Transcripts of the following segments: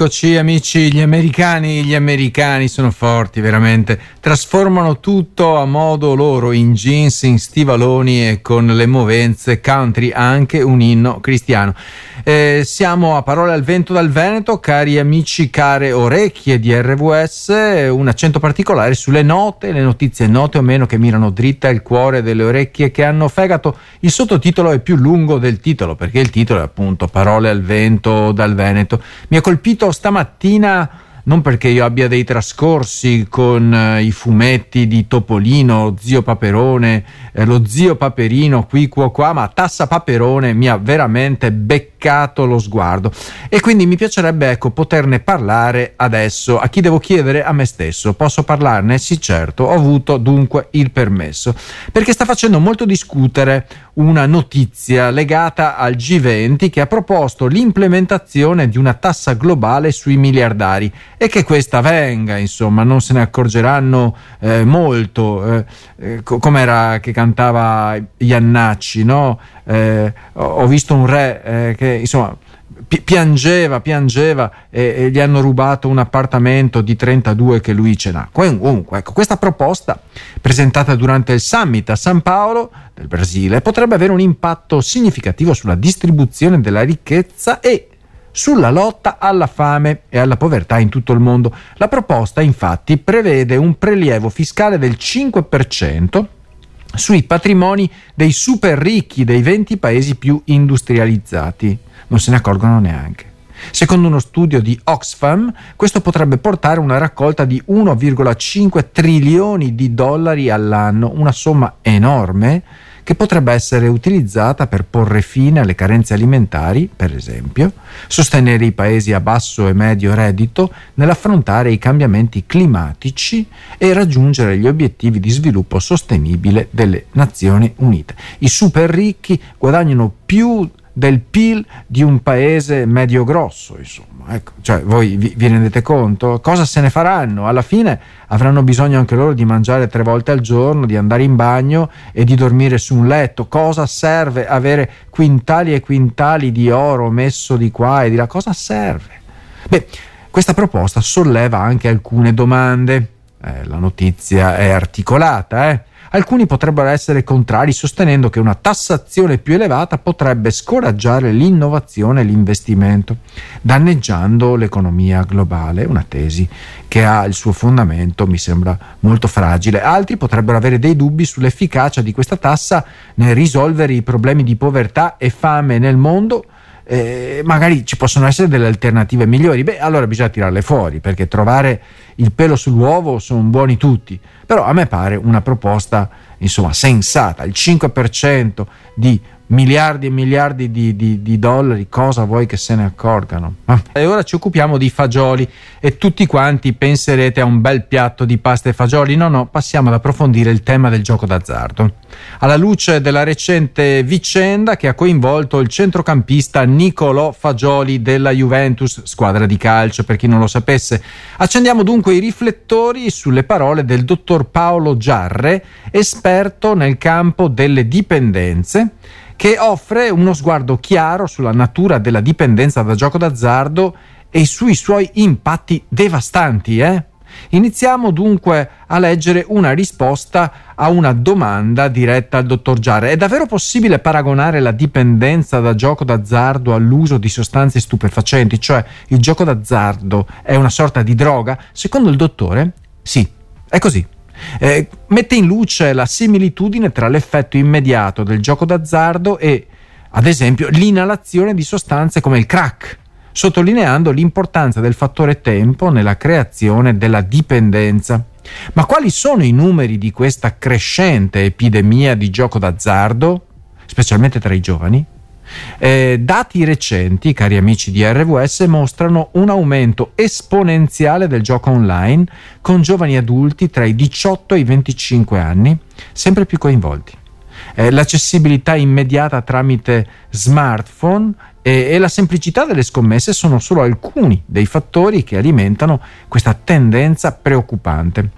Eccoci amici, gli americani, gli americani sono forti veramente, trasformano tutto a modo loro in jeans, in stivaloni e con le movenze country, anche un inno cristiano. Eh, siamo a parole al vento dal Veneto, cari amici, care orecchie di RWS, un accento particolare sulle note, le notizie note o meno che mirano dritta il cuore delle orecchie che hanno fegato. Il sottotitolo è più lungo del titolo perché il titolo è appunto Parole al vento dal Veneto. Mi ha colpito stamattina non perché io abbia dei trascorsi con eh, i fumetti di Topolino, zio Paperone, eh, lo zio Paperino qui qua qua, ma Tassa Paperone mi ha veramente beccato lo sguardo e quindi mi piacerebbe ecco poterne parlare adesso. A chi devo chiedere? A me stesso. Posso parlarne? Sì, certo. Ho avuto dunque il permesso perché sta facendo molto discutere una notizia legata al G20 che ha proposto l'implementazione di una tassa globale sui miliardari e che questa venga, insomma, non se ne accorgeranno eh, molto, eh, eh, come che cantava Iannacci, no? Eh, ho visto un re eh, insomma, piangeva, piangeva e, e, gli hanno rubato un appartamento di 32 che lui ce n'ha. Comunque, ecco, questa proposta presentata durante il summit a San Paolo del Brasile potrebbe avere un impatto significativo sulla distribuzione della ricchezza e sulla lotta alla fame e alla povertà in tutto il mondo. La proposta infatti prevede un prelievo fiscale del 5% sui patrimoni dei super ricchi dei 20 paesi più industrializzati. Non se ne accorgono neanche. Secondo uno studio di Oxfam, questo potrebbe portare una raccolta di 1,5 trilioni di dollari all'anno, una somma enorme che potrebbe essere utilizzata per porre fine alle carenze alimentari, per esempio, sostenere i paesi a basso e medio reddito nell'affrontare i cambiamenti climatici e raggiungere gli obiettivi di sviluppo sostenibile delle Nazioni Unite. I super ricchi guadagnano più del PIL di un paese medio grosso, insomma. Ecco, cioè, voi vi, vi, rendete conto? Cosa se ne faranno? Alla fine avranno bisogno anche loro di mangiare tre volte al giorno, di andare in bagno e di dormire su un letto. Cosa serve avere quintali e quintali di oro messo di qua e di là? Cosa serve? Beh, questa proposta solleva anche alcune domande. Eh, la notizia è articolata, eh? Alcuni potrebbero essere contrari sostenendo che una tassazione più elevata potrebbe scoraggiare l'innovazione e l'investimento, danneggiando l'economia globale, una tesi che ha il suo fondamento, mi sembra molto fragile. Altri potrebbero avere dei dubbi sull'efficacia di questa tassa nel risolvere i problemi di povertà e fame nel mondo, eh, magari ci possono essere delle alternative migliori, beh allora bisogna tirarle fuori perché trovare il pelo sull'uovo sono buoni tutti, però a me pare una proposta insomma sensata, il 5% di miliardi e miliardi di, di, di, dollari, cosa vuoi che se ne accorgano? E ora ci occupiamo di fagioli e tutti quanti penserete a un bel piatto di pasta e fagioli. No, no, passiamo ad approfondire il tema del gioco d'azzardo. Alla luce della recente vicenda che ha coinvolto il centrocampista Nicolò Fagioli della Juventus, squadra di calcio per chi non lo sapesse, accendiamo dunque i riflettori sulle parole del dottor Paolo Giarre, esperto nel campo delle dipendenze che offre uno sguardo chiaro sulla natura della dipendenza da gioco d'azzardo e sui suoi impatti devastanti. Eh? Iniziamo dunque a leggere una risposta a una domanda diretta al dottor Giare. È davvero possibile paragonare la dipendenza da gioco d'azzardo all'uso di sostanze stupefacenti? Cioè il gioco d'azzardo è una sorta di droga? Secondo il dottore, sì, è così. Eh, mette in luce la similitudine tra l'effetto immediato del gioco d'azzardo e, ad esempio, l'inalazione di sostanze come il crack, sottolineando l'importanza del fattore tempo nella creazione della dipendenza. Ma quali sono i numeri di questa crescente epidemia di gioco d'azzardo, specialmente tra i giovani? Eh, dati recenti, cari amici di RWS, mostrano un aumento esponenziale del gioco online con giovani adulti tra i 18 e i 25 anni, sempre più coinvolti. Eh, l'accessibilità immediata tramite smartphone e, e la semplicità delle scommesse sono solo alcuni dei fattori che alimentano questa tendenza preoccupante.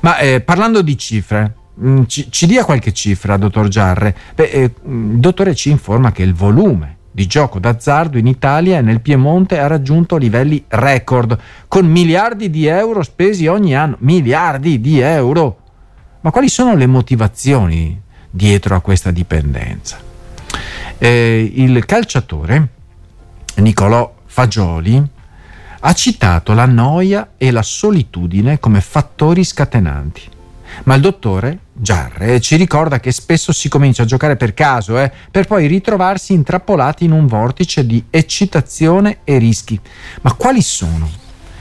Ma eh, parlando di cifre, ci, ci, dia qualche cifra, dottor Giarre. Beh, eh, mm, il dottore ci informa che il volume di gioco d'azzardo in Italia e nel Piemonte ha raggiunto livelli record, con miliardi di euro spesi ogni anno. Miliardi di euro! Ma quali sono le motivazioni dietro a questa dipendenza? Eh, il calciatore Nicolò Fagioli ha citato la noia e la solitudine come fattori scatenanti. Ma il dottore Giarre ci ricorda che spesso si comincia a giocare per caso, eh, per poi ritrovarsi intrappolati in un vortice di eccitazione e rischi. Ma quali sono?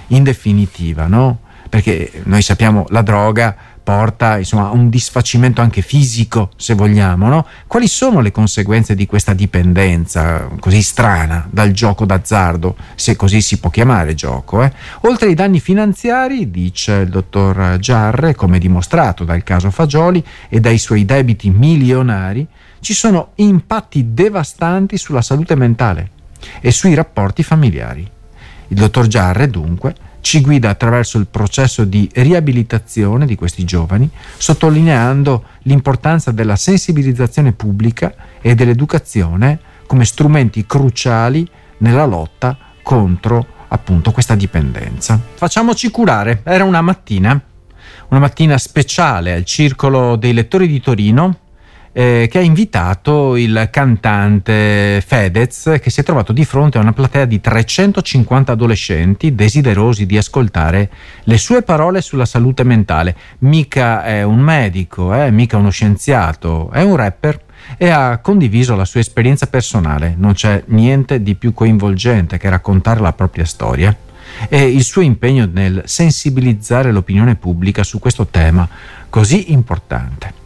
In definitiva, no? Perché noi sappiamo la droga porta insomma, a un disfacimento anche fisico, se vogliamo. No? Quali sono le conseguenze di questa dipendenza così strana dal gioco d'azzardo, se così si può chiamare gioco? Eh? Oltre ai danni finanziari, dice il dottor Giarre, come dimostrato dal caso Fagioli e dai suoi debiti milionari, ci sono impatti devastanti sulla salute mentale e sui rapporti familiari. Il dottor Giarre, dunque, ci guida attraverso il processo di riabilitazione di questi giovani, sottolineando l'importanza della sensibilizzazione pubblica e dell'educazione come strumenti cruciali nella lotta contro appunto questa dipendenza. Facciamoci curare, era una mattina, una mattina speciale al Circolo dei Lettori di Torino, eh, che ha invitato il cantante Fedez che si è trovato di fronte a una platea di 350 adolescenti desiderosi di ascoltare le sue parole sulla salute mentale. Mica è un medico, eh, mica uno scienziato, è un rapper e ha condiviso la sua esperienza personale. Non c'è niente di più coinvolgente che raccontare la propria storia e il suo impegno nel sensibilizzare l'opinione pubblica su questo tema così importante.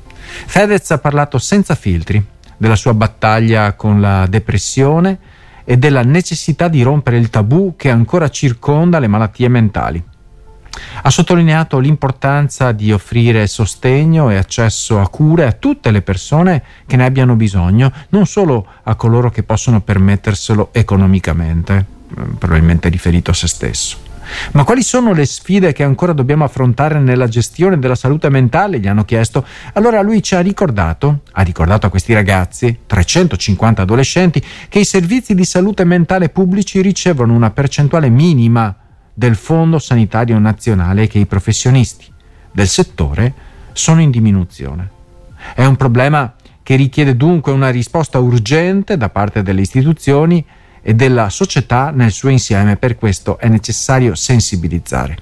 Fedez ha parlato senza filtri della sua battaglia con la depressione e della necessità di rompere il tabù che ancora circonda le malattie mentali. Ha sottolineato l'importanza di offrire sostegno e accesso a cure a tutte le persone che ne abbiano bisogno, non solo a coloro che possono permetterselo economicamente, eh, probabilmente riferito a se stesso. Ma quali sono le sfide che ancora dobbiamo affrontare nella gestione della salute mentale? Gli hanno chiesto. Allora lui ci ha ricordato, ha ricordato a questi ragazzi, 350 adolescenti, che i servizi di salute mentale pubblici ricevono una percentuale minima del Fondo Sanitario Nazionale e che i professionisti del settore sono in diminuzione. È un problema che richiede dunque una risposta urgente da parte delle istituzioni e della società nel suo insieme, per questo è necessario sensibilizzare.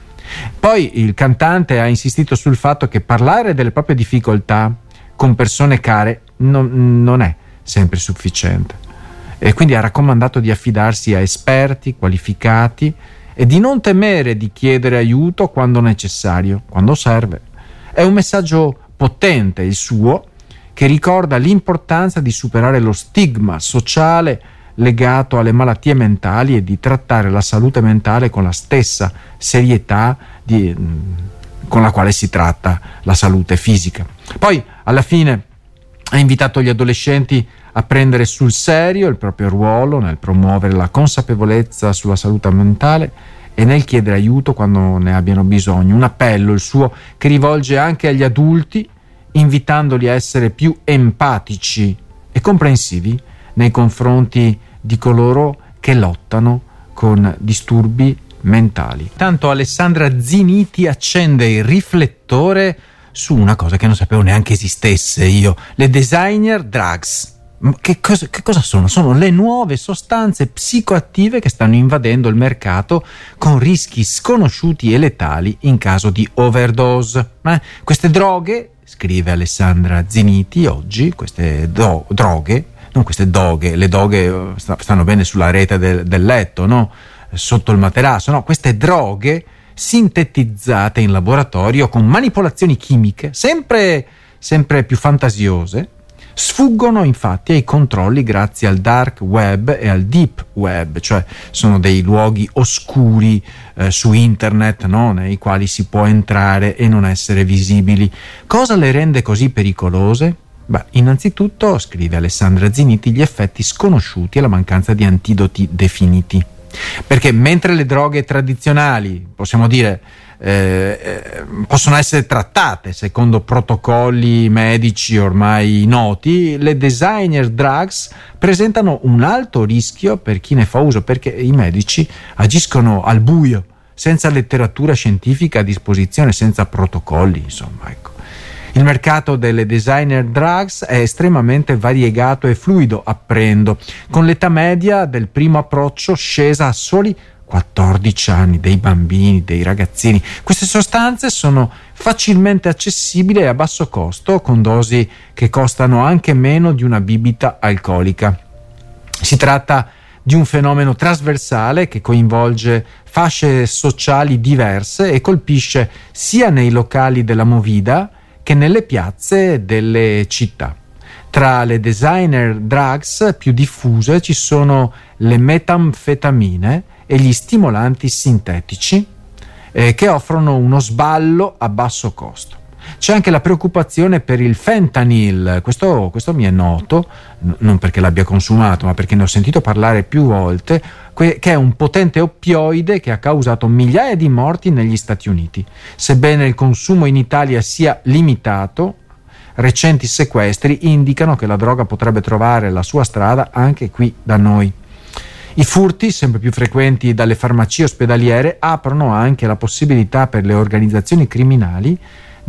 Poi il cantante ha insistito sul fatto che parlare delle proprie difficoltà con persone care non, non è sempre sufficiente e quindi ha raccomandato di affidarsi a esperti qualificati e di non temere di chiedere aiuto quando necessario, quando serve. È un messaggio potente il suo che ricorda l'importanza di superare lo stigma sociale legato alle malattie mentali e di trattare la salute mentale con la stessa serietà di, con la quale si tratta la salute fisica. Poi, alla fine, ha invitato gli adolescenti a prendere sul serio il proprio ruolo nel promuovere la consapevolezza sulla salute mentale e nel chiedere aiuto quando ne abbiano bisogno. Un appello, il suo, che rivolge anche agli adulti, invitandoli a essere più empatici e comprensivi nei confronti di coloro che lottano con disturbi mentali. Tanto Alessandra Ziniti accende il riflettore su una cosa che non sapevo neanche esistesse io, le designer drugs. Che cosa, che cosa, sono? Sono le nuove sostanze psicoattive che stanno invadendo il mercato con rischi sconosciuti e letali in caso di overdose. Eh? Queste droghe, scrive Alessandra Ziniti oggi, queste do- droghe non queste doghe, le doghe eh, stanno bene sulla rete del, del letto, no? sotto il materasso, no? queste droghe sintetizzate in laboratorio con manipolazioni chimiche sempre, sempre più fantasiose, sfuggono infatti ai controlli grazie al dark web e al deep web, cioè sono dei luoghi oscuri eh, su internet no? nei quali si può entrare e non essere visibili. Cosa le rende così pericolose? Beh, innanzitutto, scrive Alessandra Ziniti, gli effetti sconosciuti e la mancanza di antidoti definiti. Perché mentre le droghe tradizionali, possiamo dire, eh, eh, possono essere trattate secondo protocolli medici ormai noti, le designer drugs presentano un alto rischio per chi ne fa uso perché i medici agiscono al buio, senza letteratura scientifica a disposizione, senza protocolli, insomma, ecco. Il mercato delle designer drugs è estremamente variegato e fluido, apprendo, con l'età media del primo approccio scesa a soli 14 anni, dei bambini, dei ragazzini. Queste sostanze sono facilmente accessibili e a basso costo, con dosi che costano anche meno di una bibita alcolica. Si tratta di un fenomeno trasversale che coinvolge fasce sociali diverse e colpisce sia nei locali della movida che nelle piazze delle città. Tra le designer drugs più diffuse ci sono le metanfetamine, e gli stimolanti sintetici eh, che offrono uno sballo a basso costo. C'è anche la preoccupazione per il fentanyl, questo, questo mi è noto, non perché l'abbia consumato, ma perché ne ho sentito parlare più volte, che è un potente oppioide che ha causato migliaia di morti negli Stati Uniti. Sebbene il consumo in Italia sia limitato, recenti sequestri indicano che la droga potrebbe trovare la sua strada anche qui da noi. I furti, sempre più frequenti dalle farmacie ospedaliere, aprono anche la possibilità per le organizzazioni criminali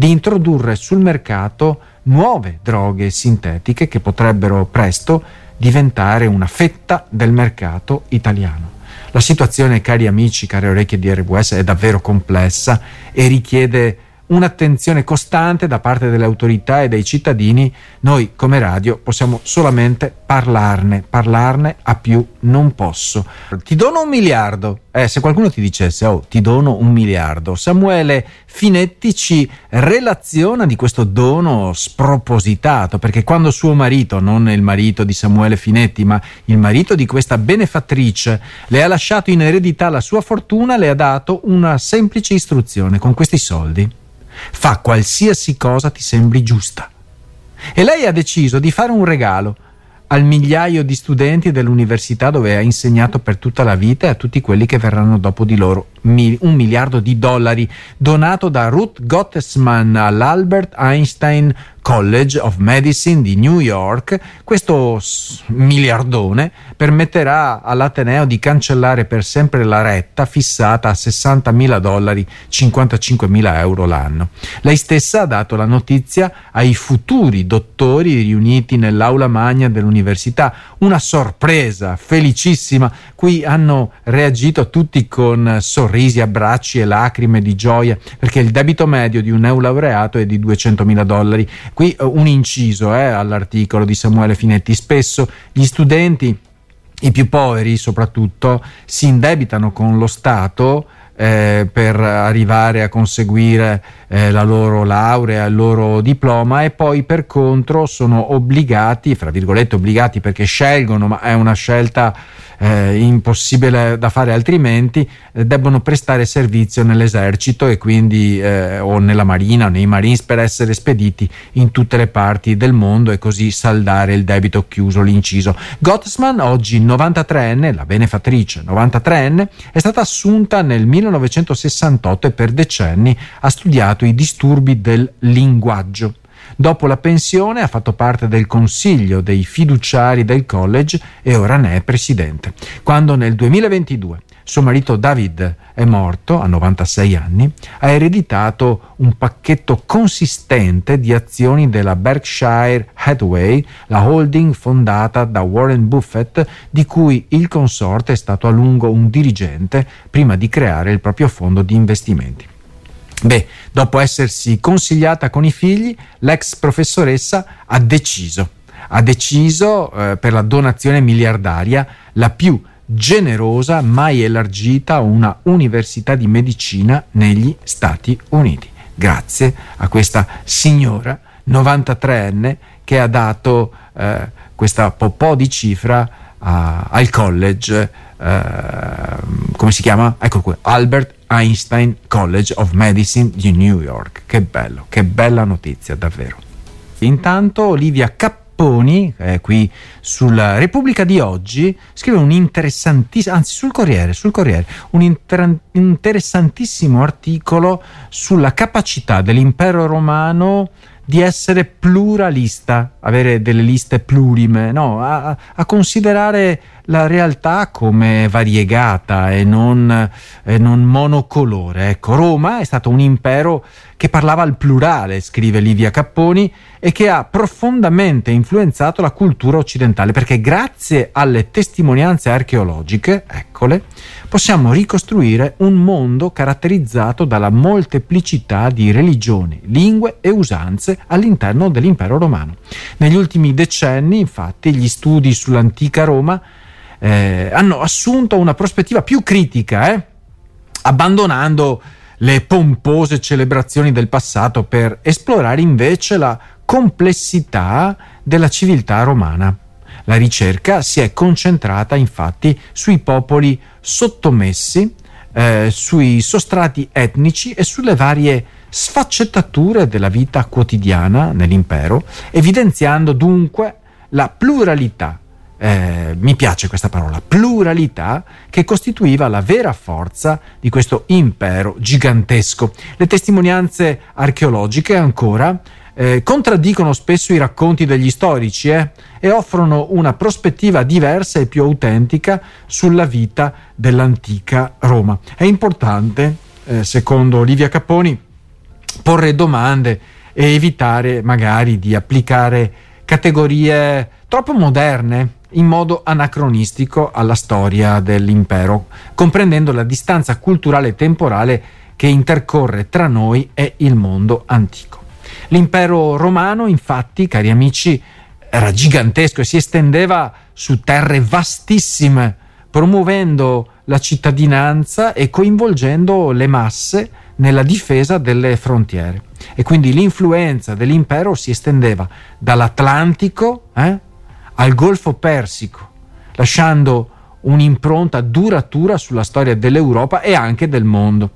di introdurre sul mercato nuove droghe sintetiche che potrebbero presto diventare una fetta del mercato italiano. La situazione, cari amici, care orecchie di RWS, è davvero complessa e richiede un'attenzione costante da parte delle autorità e dei cittadini, noi come radio possiamo solamente parlarne, parlarne a più non posso. Ti dono un miliardo. Eh, se qualcuno ti dicesse, oh, ti dono un miliardo, Samuele Finetti ci relaziona di questo dono spropositato, perché quando suo marito, non il marito di Samuele Finetti, ma il marito di questa benefattrice, le ha lasciato in eredità la sua fortuna, le ha dato una semplice istruzione con questi soldi Fa qualsiasi cosa ti sembri giusta. E lei ha deciso di fare un regalo al migliaio di studenti dell'università dove ha insegnato per tutta la vita e a tutti quelli che verranno dopo di loro. un miliardo di dollari donato da Ruth Gottesman all'Albert Einstein College of Medicine di New York, questo miliardone permetterà all'Ateneo di cancellare per sempre la retta fissata a 60 mila dollari, 55 mila euro l'anno. Lei stessa ha dato la notizia ai futuri dottori riuniti nell'aula magna dell'università, una sorpresa felicissima, cui hanno reagito tutti con sorrisi, abbracci e lacrime di gioia, perché il debito medio di un neolaureato è di 200 mila dollari Qui uh, un inciso eh, all'articolo di Samuele Finetti. Spesso gli studenti, i più poveri soprattutto, si indebitano con lo Stato eh, per arrivare a conseguire eh, la loro laurea, il loro diploma e poi per contro sono obbligati, fra virgolette obbligati perché scelgono, ma è una scelta eh, impossibile da fare altrimenti, eh, debbono prestare servizio nell'esercito e quindi eh, o nella marina o nei marines per essere spediti in tutte le parti del mondo e così saldare il debito chiuso, l'inciso. Gottsman, oggi 93enne, la benefattrice 93enne, è stata assunta nel 1968 e per decenni ha studiato i disturbi del linguaggio. Dopo la pensione ha fatto parte del consiglio dei fiduciari del college e ora ne è presidente. Quando nel 2022 suo marito David è morto a 96 anni, ha ereditato un pacchetto consistente di azioni della Berkshire Hathaway, la holding fondata da Warren Buffett, di cui il consorte è stato a lungo un dirigente prima di creare il proprio fondo di investimenti. Beh, dopo essersi consigliata con i figli, l'ex professoressa ha deciso, ha deciso eh, per la donazione miliardaria la più generosa mai elargita una università di medicina negli Stati Uniti. Grazie a questa signora 93enne che ha dato eh, questa po' di cifra a, al college, eh, come si chiama? Ecco qui, Albert Einstein College of Medicine di New York. Che bello, che bella notizia davvero. Intanto Olivia Cappelli Capponi, eh, qui sulla Repubblica di oggi, scrive un interessantissimo, anzi sul Corriere, sul Corriere, un inter- interessantissimo articolo sulla capacità dell'impero romano di essere pluralista, avere delle liste plurime, no, a, a considerare la realtà come variegata e non, e non monocolore. Ecco, Roma è stato un impero che parlava al plurale, scrive Livia Capponi, e che ha profondamente influenzato la cultura occidentale, perché grazie alle testimonianze archeologiche, eccole, possiamo ricostruire un mondo caratterizzato dalla molteplicità di religioni, lingue e usanze all'interno dell'impero romano. Negli ultimi decenni, infatti, gli studi sull'antica Roma eh, hanno assunto una prospettiva più critica, eh, abbandonando le pompose celebrazioni del passato per esplorare invece la complessità della civiltà romana. La ricerca si è concentrata infatti sui popoli sottomessi, eh, sui sostrati etnici e sulle varie sfaccettature della vita quotidiana nell'impero, evidenziando dunque la pluralità eh, mi piace questa parola, pluralità che costituiva la vera forza di questo impero gigantesco. Le testimonianze archeologiche ancora eh, contraddicono spesso i racconti degli storici eh, e offrono una prospettiva diversa e più autentica sulla vita dell'antica Roma. È importante, eh, secondo Olivia Caponi, porre domande e evitare magari di applicare categorie troppo moderne in modo anacronistico alla storia dell'impero, comprendendo la distanza culturale e temporale che intercorre tra noi e il mondo antico. L'impero romano, infatti, cari amici, era gigantesco e si estendeva su terre vastissime, promuovendo la cittadinanza e coinvolgendo le masse nella difesa delle frontiere. E quindi l'influenza dell'impero si estendeva dall'Atlantico eh, al Golfo Persico, lasciando un'impronta duratura sulla storia dell'Europa e anche del mondo.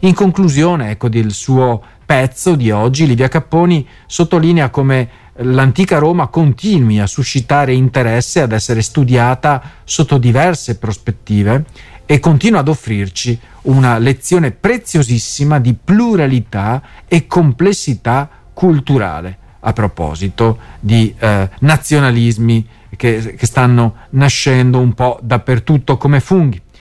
In conclusione, ecco del suo pezzo di oggi, Livia Capponi sottolinea come l'antica Roma continui a suscitare interesse, ad essere studiata sotto diverse prospettive e continua ad offrirci una lezione preziosissima di pluralità e complessità culturale a proposito di eh, nazionalismi che, che stanno nascendo un po' dappertutto come funghi.